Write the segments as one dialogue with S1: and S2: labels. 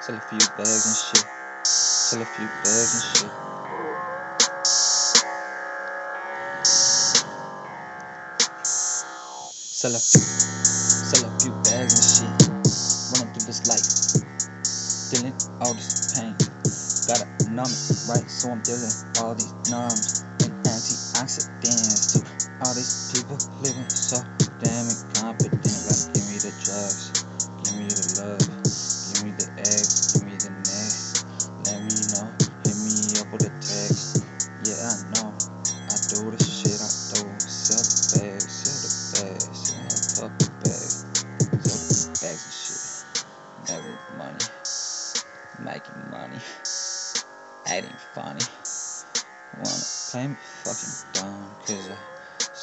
S1: Sell a few bags and shit. Sell a few bags and shit. Sell a few, sell a few bags and shit. Running through this life, dealing all this pain. Got a numb it, right? So I'm dealing all these numbs all these people living so damn incompetent. Like, give me the drugs, give me the love. Give me the eggs, give me the neck. Let me know, hit me up with a text. Yeah, I know, I do the shit I do. Sell the bags, sell the bags, sell the bags, sell the bags and shit. Never money, making money, acting funny. Wanna play me fucking dumb, cause I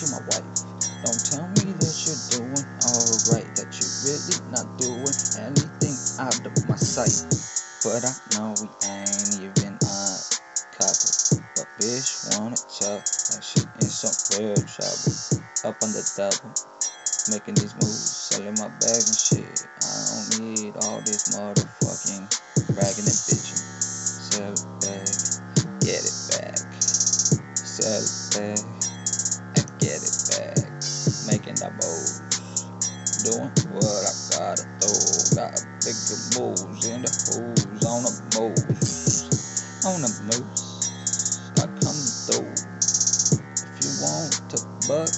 S1: tell you're my wife. Don't tell me that you're doing alright. That you're really not doing anything out of my sight. But I know we ain't even a couple. But bitch wanna talk like she in some real trouble. Up on the double. Making these moves, selling my bags and shit. I don't need all this motherfucking bragging and bitching. Sell it back, get it back sell it back Making the moves, doing what I gotta do. Gotta pick bigger moves in the hooves on the moves, on the moves. I come through. If you want to buck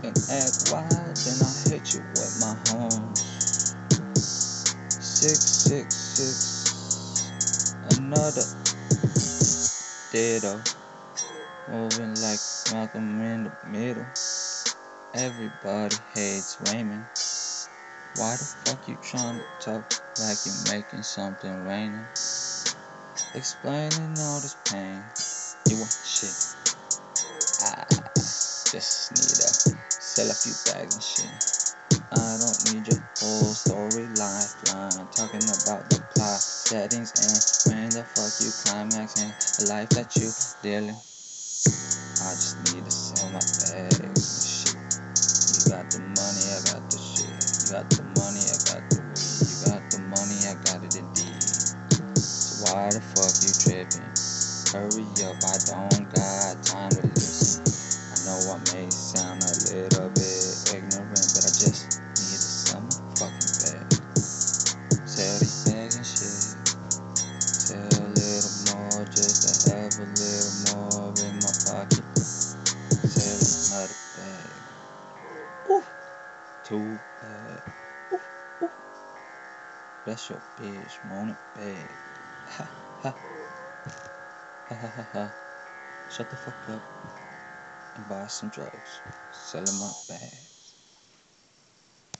S1: and act wild, then I hit you with my horns. Six, six, six. Another ditto. Moving like Malcolm in the middle. Everybody hates Raymond. Why the fuck you trying to talk like you're making something raining? Explaining all this pain. You want shit. I just need to sell a few bags and shit. I don't need your whole story lifeline. Talking about the plot, settings, and when the fuck you climaxing the life that you dealing. I just need to sell my. You got the money, I got the shit. You got the money, I got the weed. You got the money, I got it indeed. So why the fuck you tripping? Hurry up, I don't too bad. Uh, ooh, ooh. That's your bitch, moaning bag. Ha ha. Ha ha ha ha. Shut the fuck up and buy some drugs. Selling my bag.